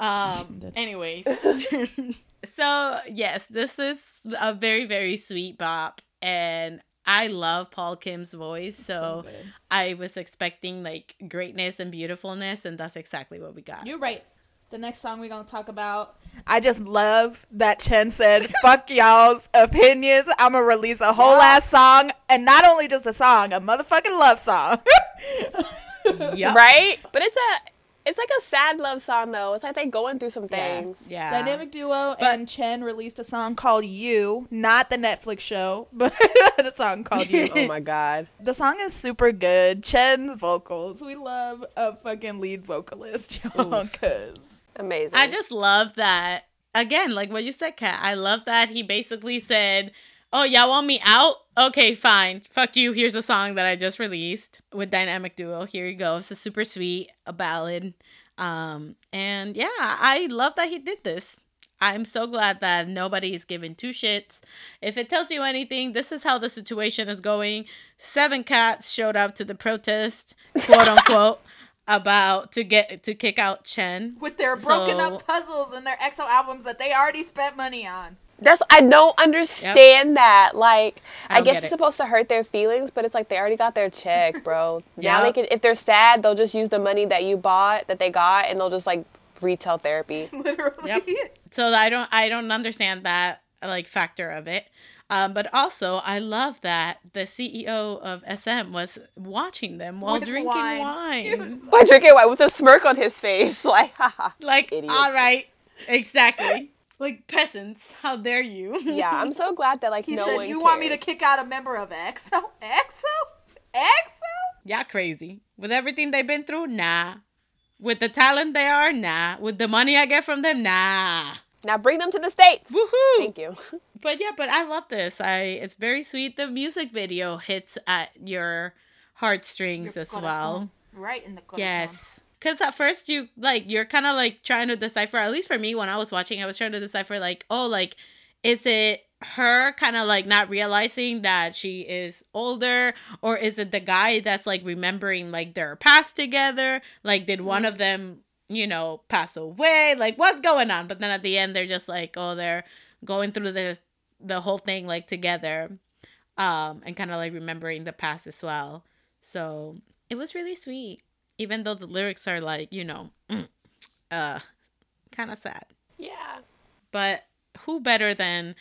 A: Um. anyways, so yes, this is a very very sweet bop, and I love Paul Kim's voice. So,
D: good.
A: I was expecting like greatness and beautifulness, and that's exactly what we got.
D: You're right. The next song we're gonna talk about. I just love that Chen said, "Fuck y'all's opinions. I'm gonna release a whole ass song, and not only just a song, a motherfucking love song."
A: Yup.
B: Right? But it's a it's like a sad love song though. It's like they going through some things.
A: Yeah.
D: Dynamic Duo
A: But-
D: and Chen released a song called "You," not the Netflix show, but a song called "You."
B: Oh my god.
D: The song is super good. Chen's vocals. We love a fucking lead vocalist, y'all, cause
B: Amazing.
A: I just love that. Again, like what you said, Kat. I love that he basically said, "Oh, y'all want me out? Okay, fine. Fuck you. Here's a song that I just released with Dynamic Duo. Here you go. It's a super sweet, a ballad. Um, and yeah, I love that he did this. I'm so glad that nobody is giving two shits. If it tells you anything, this is how the situation is going. Seven cats showed up to the protest, quote unquote, about to get to kick out Chen.
D: With their broken
A: So-
D: up puzzles and their EXO albums that they already spent money on.
B: That's I don't understand that. Like
A: I
B: I, guess it's
A: it.
B: supposed to hurt their feelings, but it's like they already got their check, bro. Now they can if they're sad, they'll just use the money that you bought that they got and they'll just like retail therapy.
D: Literally.
A: Yep. So I don't I don't understand that like factor of it. Um, but also I love that the CEO of SM was watching them while
D: With
A: drinking
D: wine.
A: wine.
D: He was
B: Why drinking wine with a smirk on his face? Like, haha.
A: like,
B: Idiots.
A: all right, exactly. like peasants, how dare you?
B: Yeah, I'm so glad that like
D: He
B: no
D: said,
B: one
D: "You want me to kick out a member of EXO? EXO? EXO?
A: yeah, crazy. With everything they've been through, nah. With the talent they are, nah. With the money I get from them, nah.
B: Now bring them to the states.
A: Woohoo!
B: Thank you.
A: But yeah, but I love this. I it's very sweet. The music video hits at your heartstrings as well.
D: Right in the corazon.
A: Yes. Cause at first you like you're kind of like trying to decipher. At least for me, when I was watching, I was trying to decipher like, oh, like, is it her kind of like not realizing that she is older, or is it the guy that's like remembering like their past together? Like, did one mm-hmm. of them, you know, pass away? Like, what's going on? But then at the end, they're just like, oh, they're going through this the whole thing like together, um, and kind of like remembering the past as well. So it was really sweet even though the lyrics are like you know uh kind of sad
B: Yeah.
A: but who better than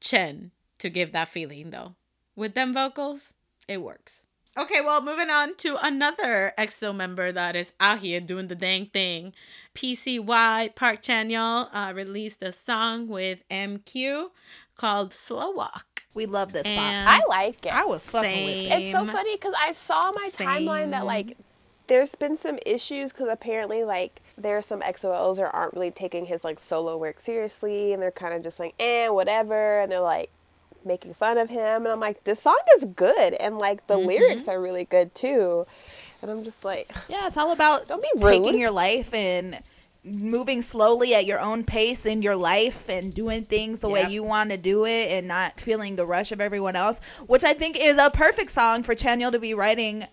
A: chen to give that feeling though with them vocals it works okay well moving on to another exo member that is out here doing the dang thing pcy park chanyeol uh, released a song with mq called slow walk
D: We love this
A: And-
D: spot.
B: I like it.
D: I was fucking with it.
B: It's so funny because I saw my timeline that like there's been some issues because apparently like there are some EXO-Ls that aren't really taking his like solo work seriously and they're kind of just like eh whatever and they're like making fun of him and I'm like this song is good and like the lyrics are really good too and I'm just like
D: Yeah, it's all about
B: Don't be
D: taking your life and moving slowly at your own pace in your life and doing things the way you want to do it and not feeling the rush of everyone else, which I think is a perfect song for Chanyeol to be writing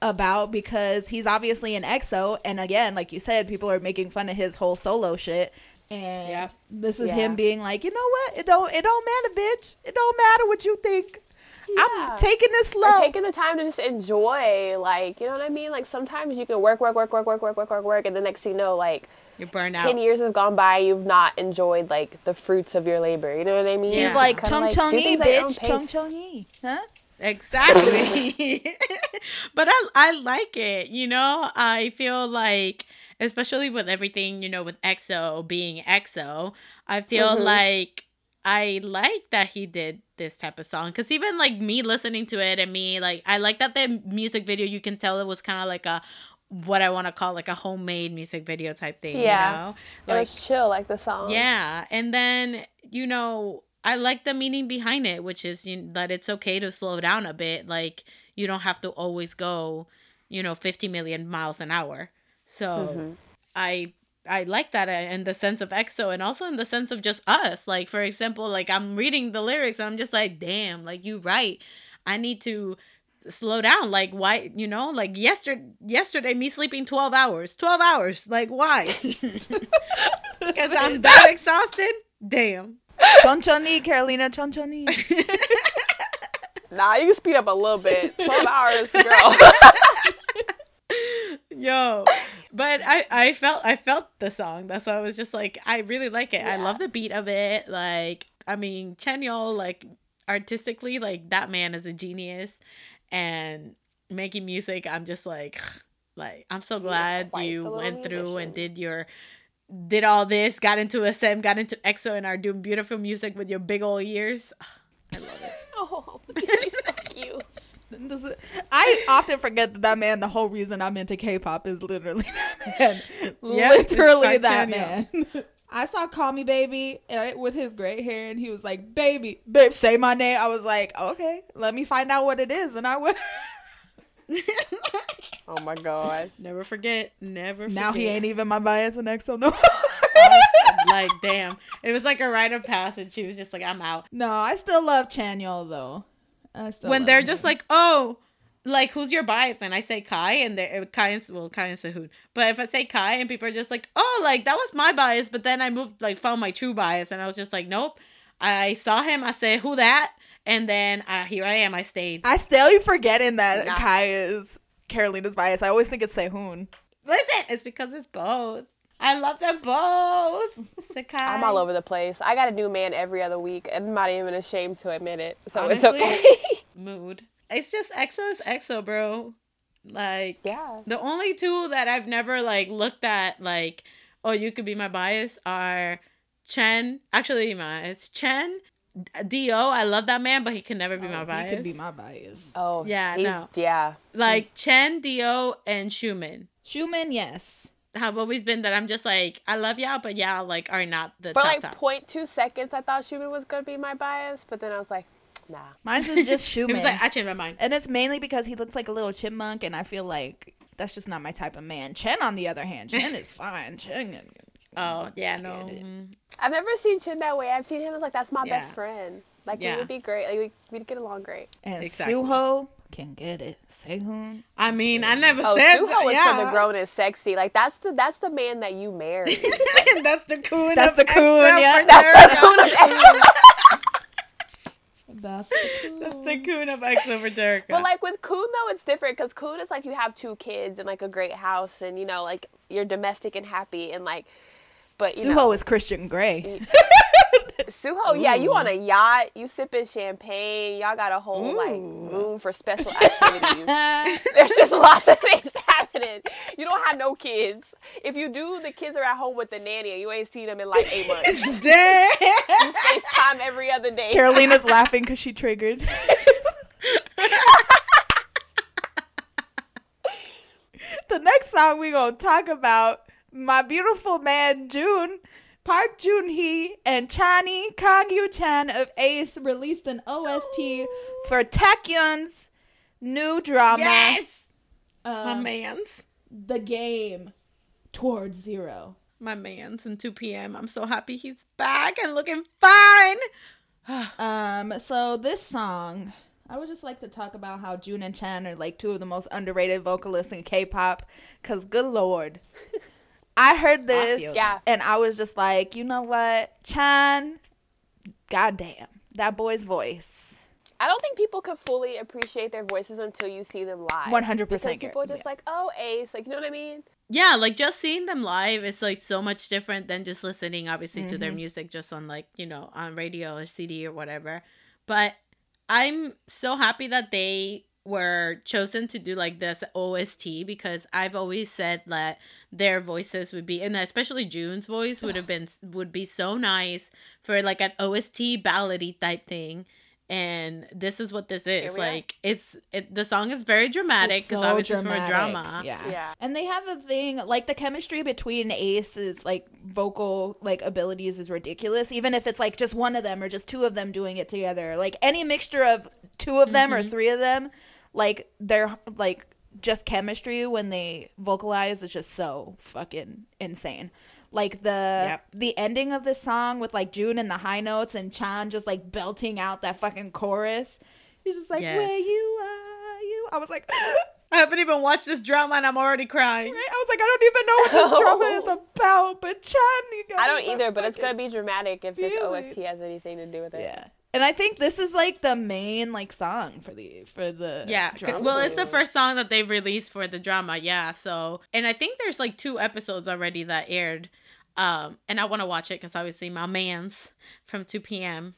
D: about because he's obviously an EXO and again, like you said, people are making fun of his whole solo shit. And
A: Yep.
D: this is
B: Yeah.
D: him being like, you know what? It don't it don't matter, bitch. It don't matter what you think.
B: Yeah.
D: I'm taking this
B: or
D: slow.
B: taking the time to just enjoy like you know what I mean like sometimes you can work work work work work work work work work and the next thing you know like
A: you're burned out
B: 10 years have gone by you've not enjoyed like the fruits of your labor you know what i mean
A: Yeah.
D: He's like
B: Kinda
D: chung
B: like,
D: chung
B: do
D: yi,
B: things at your own
D: bitch.
B: pace.
D: Chung chung yi. Huh?
A: Exactly. but I I like it, you know? I feel like especially with everything, you know, with EXO being EXO, I feel
B: Mhm.
A: like I like that he did this type of song cuz even like me listening to it and me like I like that the music video you can tell it was kind of like a what I want to call like a homemade music video type thing,
B: Yeah.
A: you know?
B: it
A: Like
B: was chill like the song
A: yeah, and then you know I like the meaning behind it, which is you that it's okay to slow down a bit. Like you don't have to always go, you know, fifty million miles an hour. So
B: Mm-hmm.
A: I I like that uh, in the sense of EXO and also in the sense of just us. Like for example, like I'm reading the lyrics and I'm just like, damn, like you right. I need to slow down. Like why, you know, like yesterday yesterday me sleeping 12 hours. 12 hours. Like why? Cuz I'm that exhausted. Damn.
D: Chon chon yi, Carolina. Chon chon yi.
B: nah you can speed up a little bit 12 hours girl
A: Yo. But I I felt I felt the song. That's why I was just like I really like it. I love the beat of it. Like I mean, Chanyeol like artistically like that man is a genius and making music I'm just like like I'm so glad you
B: the little
A: went through and did your did all this, got into SM, got into EXO and are doing beautiful music with your big old ears. I love it.
B: oh she's so cute
D: This is- I often forget that that man. The whole reason I'm into K-pop is literally that man.
A: Yeah, it's
D: literally that man. I saw "Call Me Baby" uh, with his gray hair, and he was like, "Baby, babe, say my name." I was like, "Okay, let me find out what it is," and I went.
B: Oh my god.
A: Never forget. Never forget.
D: Now he ain't even my bias in EXO no.
A: like, damn. It was like a rite of passage. She was just like, I'm out.
D: no, I still love Chanyeol though. I still
A: when
D: love
A: they're
D: him.
A: just like, oh, like who's your bias? And I say Kai, and they're Kai and well, Kai and Sehun. But if I say Kai, and people are just like, oh, like that was my bias, but then I moved, like, found my true bias, and I was just like, nope. I saw him. I said, who that? And then uh, here I am. I stayed.
D: I still be forgetting that
A: Nah.
D: Kai is Carolina's bias. I always think it's Sehun.
A: Listen, it's because it's both. I love them both. Sakai.
B: I'm all over the place. I got a new man every other week, and I'm not even ashamed to admit it. So
A: Honestly?
B: it's okay.
A: mood. It's just EXO is EXO, bro. Like,
B: yeah.
A: the only two that I've never like looked at, like, oh, you could be my bias, are Chen. Actually, my it's Chen. Do I love that man, but he can never be oh, my bias.
D: Oh, He could be my bias.
B: Oh
A: Yeah, no.
B: Yeah.
A: like Chen, D.O., and Xiumin
D: Xiumin, yes.
A: have always been that I'm just like I love y'all, but y'all like are not the
B: For
A: top
B: like
A: top.
B: 0.2 seconds, I thought Xiumin was gonna be my bias, but then I was like, nah.
D: Mine's is just
A: It
D: Xiumin.
A: was like I changed my mind.
D: and it's mainly because he looks like a little chipmunk, and I feel like that's just not my type of man. Chen, on the other hand, Chen is fine. Chen,
A: Oh yeah, no. mm.
B: I've never seen Chen that way. I've seen him as like that's my
A: Yeah.
B: best friend. Like
A: Yeah.
B: we would be great. Like we- we'd get along great.
D: and
A: Exactly.
D: Suho can get it. Sehun.
A: I mean, I never
B: Oh,
A: said
B: Suho
A: that.
B: is
A: yeah.
B: for the grown and sexy. Like that's the that's the man that you marry.
A: that's the Kun.
D: That's
A: of
D: the
A: Kun,
D: yeah.
B: That's the
A: Turk.
B: Kun of EXO.
D: That's
A: That's the Kun of EXO for Turk.
B: But like with Kun though, it's different because Kun is like you have two kids and like a great house and you know like you're domestic and happy and like, but you
D: Suho
B: know
D: is Christian Grey.
B: Suho, yeah, you on a mm. yacht, you sipping champagne, y'all got a whole like room for special activities. There's just lots of things happening. You don't have no kids. If you do, the kids are at home with the nanny and you ain't seen them in like eight months.
A: Damn.
B: You FaceTime every other day.
D: Carolina's laughing because she triggered. the next song we gonna talk about my beautiful man June. Park Junhee and Chani Kang Yu Chan of Ace released an OST for Taecyeon's new drama,
A: Yes. my
D: um,
A: man's.
D: The Game Towards Zero.
A: My man's in 2 p.m. I'm so happy he's back and looking fine.
D: Um, so this song, I would just like to talk about how Jun and Chan are like two of the most underrated vocalists in K-pop. Cause good lord, I heard this
A: Obvious.
B: Yeah.
D: and I was just like, you know what, Chan, goddamn, that boy's voice.
B: I don't think people could fully appreciate their voices until you see them live.
D: 100%
B: Because people are
D: Garrett,
B: just like, oh, Ace, like you know what I mean?
A: Yeah, like just seeing them live is like so much different than just listening, obviously, to their mm-hmm. music just on like, you know, on radio or CD or whatever. But I'm so happy that they were chosen to do like this OST because I've always said that their voices would be and especially June's voice would have been would be so nice for like an OST ballady type thing. And this is what this is.
B: we are.
A: Like it's it the song is very dramatic because
D: so
A: obviously it's for a drama.
D: Yeah.
B: Yeah.
D: And they have a thing like the chemistry between Ace's like vocal like abilities is ridiculous. Even if it's like just one of them or just two of them doing it together. Like any mixture of two of them or mm-hmm. three of them, like they're like just chemistry when they vocalize is just so fucking insane. Like the
A: Yep.
D: the ending of this song with like June and the high notes and Chan just like belting out that fucking chorus. He's just like,
A: Yes.
D: "Where you are, you." I was like,
A: I haven't even watched this drama and I'm already crying.
D: Right? I was like, I don't even know what this drama is about, but Chan, you got
B: I don't either, but it's gonna be dramatic if this
D: feelings.
B: OST has anything to do with it.
D: yeah. And I think this is like the main like song for the for the
A: Yeah.
D: drama.
A: Well, it's the first song that they've released for the drama. Yeah. So, and I think there's like two episodes already that aired. Um, and I want to watch it because obviously my man's from 2 p.m.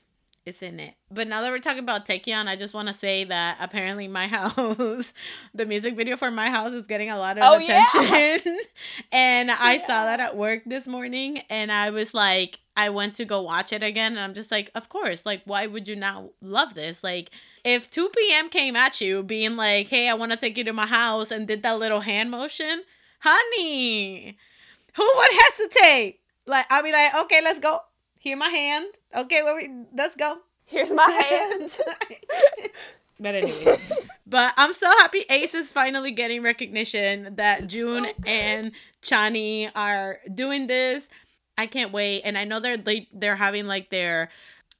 A: is in it. But now that we're talking about Taecyeon, I just want to say that apparently my house, the music video for my house is getting a lot of
B: Oh, yeah.
A: attention. and I saw that at work this morning and I was like, I went to go watch it again and I'm just like, of course, like, why would you not love this? Like, if 2 p.m. came at you being like, hey, I want to take you to my house and did that little hand motion, honey, who would hesitate? Like, I'll be like, okay, let's go. Here my hand. Okay, well, we, let's go.
B: Here's my hand.
A: But anyways, but I'm so happy Ace is finally getting recognition that June and Chani are doing this. I can't wait, and I know they're they, they're having like their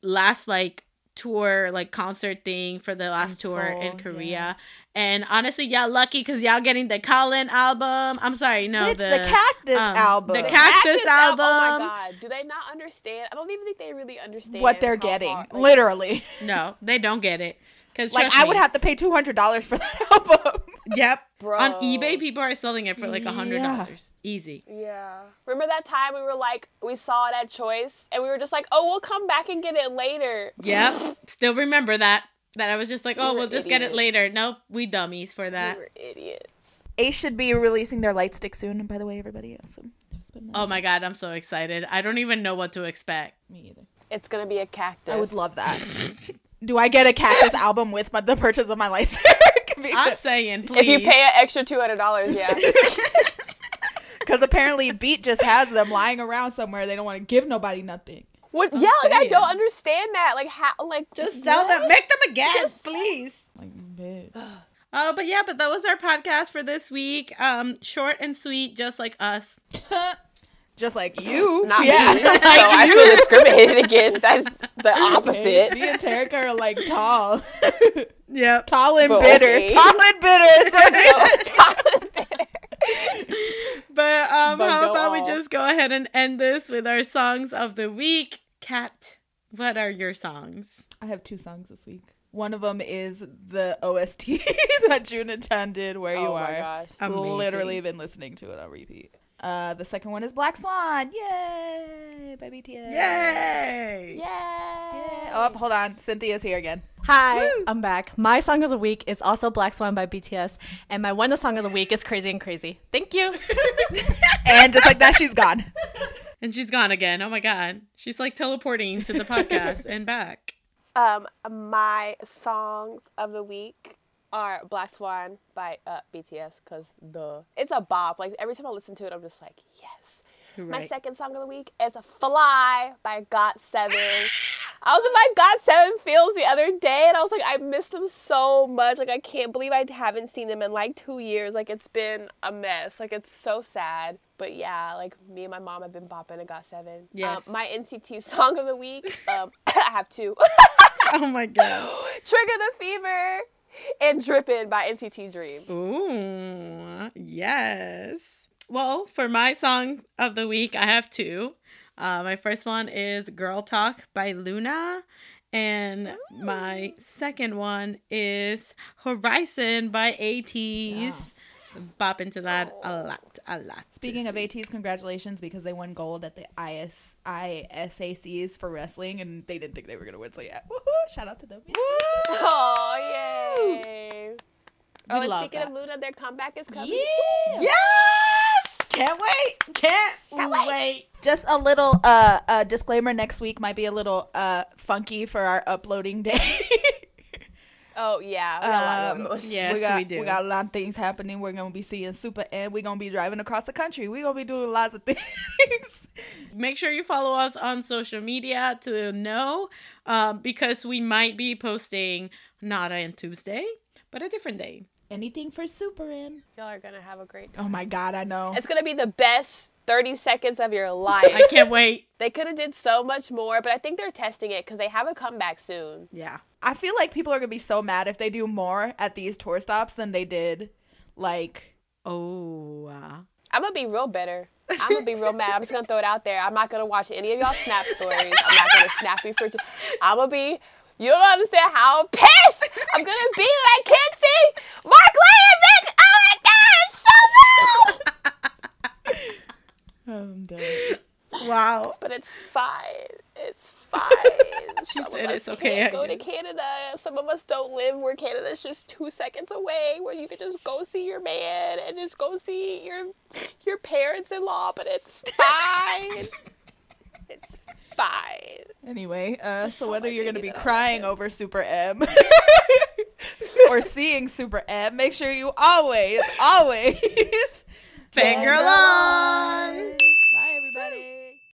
A: last like tour like concert thing for the last tour in Korea.
D: yeah.
A: And honestly, y'all lucky because y'all getting the Colin album. I'm sorry, no,
D: Bitch, the Cactus
A: um,
D: album.
A: the
D: The
A: Cactus,
B: al-
A: album.
B: Oh my god, do they not understand? I don't even think they really understand
D: what they're getting,
B: hard- like,
D: literally.
A: No, they don't get it. Cause
D: Like I
A: me,
D: would have to pay two hundred dollars for that album.
A: Yep.
B: Bro.
A: On eBay, people are selling it for like a hundred
D: Yeah.
A: dollars. Easy.
B: Yeah. Remember that time we were like, we saw it at Choice, and we were just like, oh, we'll come back and get it later.
A: Yep. Still remember that. That I was just like, oh,
B: were
A: we'll just get it later. Nope, we dummies for
B: We
A: that.
B: were idiots.
D: Ace should be releasing their light stick soon. By the way, everybody. So just been-
A: Oh my god, I'm so excited. I don't even know what to expect.
D: me either.
B: It's gonna be a cactus.
D: I would love that. Do I get a Cactus album with my, the purchase of my light stick?
A: I'm saying, please.
B: If you pay an extra two hundred dollars, yeah.
D: Because apparently Beat just has them lying around somewhere. They don't want to give nobody nothing.
B: what? Yeah, like I don't understand that. Like how? Like
A: just sell
B: what?
A: them, make them again, please.
D: Like, bitch.
A: Oh, but yeah, but that was our podcast for this week. Um, short and sweet, just like us.
D: Just like you.
B: Not
D: yeah.
B: me. so I feel discriminated against. That's the opposite.
D: Me and Terica are like tall.
A: Yep.
D: tall and
B: But
D: bitter.
B: okay.
D: Tall and bitter.
A: Tall But um,
B: But
A: how
B: go
A: about we just go ahead and end this with our songs of the week? Kat, what are your songs?
D: I have two songs this week. One of them is the OST that June and Chan did, Where You
B: Oh my
D: Are.
B: gosh.
A: Amazing.
D: Literally been listening to it on repeat. Uh, the second one is Black Swan. Yay! By BTS.
A: Yay!
B: Yay!
D: Yeah. Oh, hold on. Cynthia's here again.
E: Hi, I'm back. My song of the week is also Black Swan by BTS, and my one song of the week is Crazy and Crazy. Thank you.
D: And just like that, she's gone.
A: And she's gone again. Oh my god. She's like teleporting to the podcast and back.
B: Um, my songs of the week are Black Swan by uh, BTS because the it's a bop. Like every time I listen to it, I'm just like, yes. My second song of the week is a Fly by Got Seven. I was in my Got Seven feels the other day and I was like, I missed them so much. Like I can't believe I haven't seen them in like two years. Like it's been a mess. Like it's so sad. But yeah, like me and my mom have been bopping a Got Seven.
A: Yes.
B: Um, my NCT song of the week, um, I have two.
A: Oh my god.
B: Trigger the Fever and Drippin' by NCT Dream.
A: Ooh, yes. Well, for my song of the week, I have two. Uh, my first one is Girl Talk by Loona. And my second one is Horizon by ATEEZ. Bop into that a lot, a lot.
D: Speaking
A: this
D: of ATEEZ, congratulations because they won gold at the IS ISACs for wrestling, and they didn't think they were gonna win. So yeah, Woohoo! shout out to them.
B: Oh, yay. Oh, and
A: love
B: speaking
A: that.
B: of Loona, their comeback is coming.
A: Yes! Can't wait! Can't, wait.
D: Just a little uh, uh disclaimer: next week might be a little uh funky for our uploading day.
B: Oh, yeah. We got a lot
D: Um.
A: Yes,
D: we got
A: we do.
D: we got a lot of things happening. We're gonna be seeing Super and we're gonna be driving across the country. We're gonna be doing lots of things.
A: Make sure you follow us on social media to know um, because we might be posting not on Tuesday, but a different day.
D: Anything for Super M.
B: Y'all are going to have a great time.
D: Oh my God, I know.
B: It's going to be the best 30 seconds of your life.
A: I can't wait.
B: they could have did so much more, but I think they're testing it because they have a comeback soon.
A: Yeah.
D: I feel like people are gonna be so mad if they do more at these tour stops than they did, like
A: Oh. Uh,
B: I'm going to be real bitter. I'm going to be real mad. I'm just going to throw it out there. I'm not going to watch any of y'all snap stories. I'm not going to snap you for. I'm going to be. You don't understand how pissed I'm going to be Like see Mark Layenbeck. Oh my God, it's so bad.
D: I'm dead.
A: wow.
B: But it's fine. It's fine.
A: She
B: Some
A: said
B: of us
A: it's okay,
B: Can't
A: I
B: go to. Canada. Some of us don't live where Canada's just two seconds away, where you could just go see your man and just go see your your parents-in-law. But it's fine. it's fine.
D: Anyway, uh, so whether you're gonna be crying over Super M or seeing Super M, make sure you always, always
A: Fangirl on. Bye, everybody.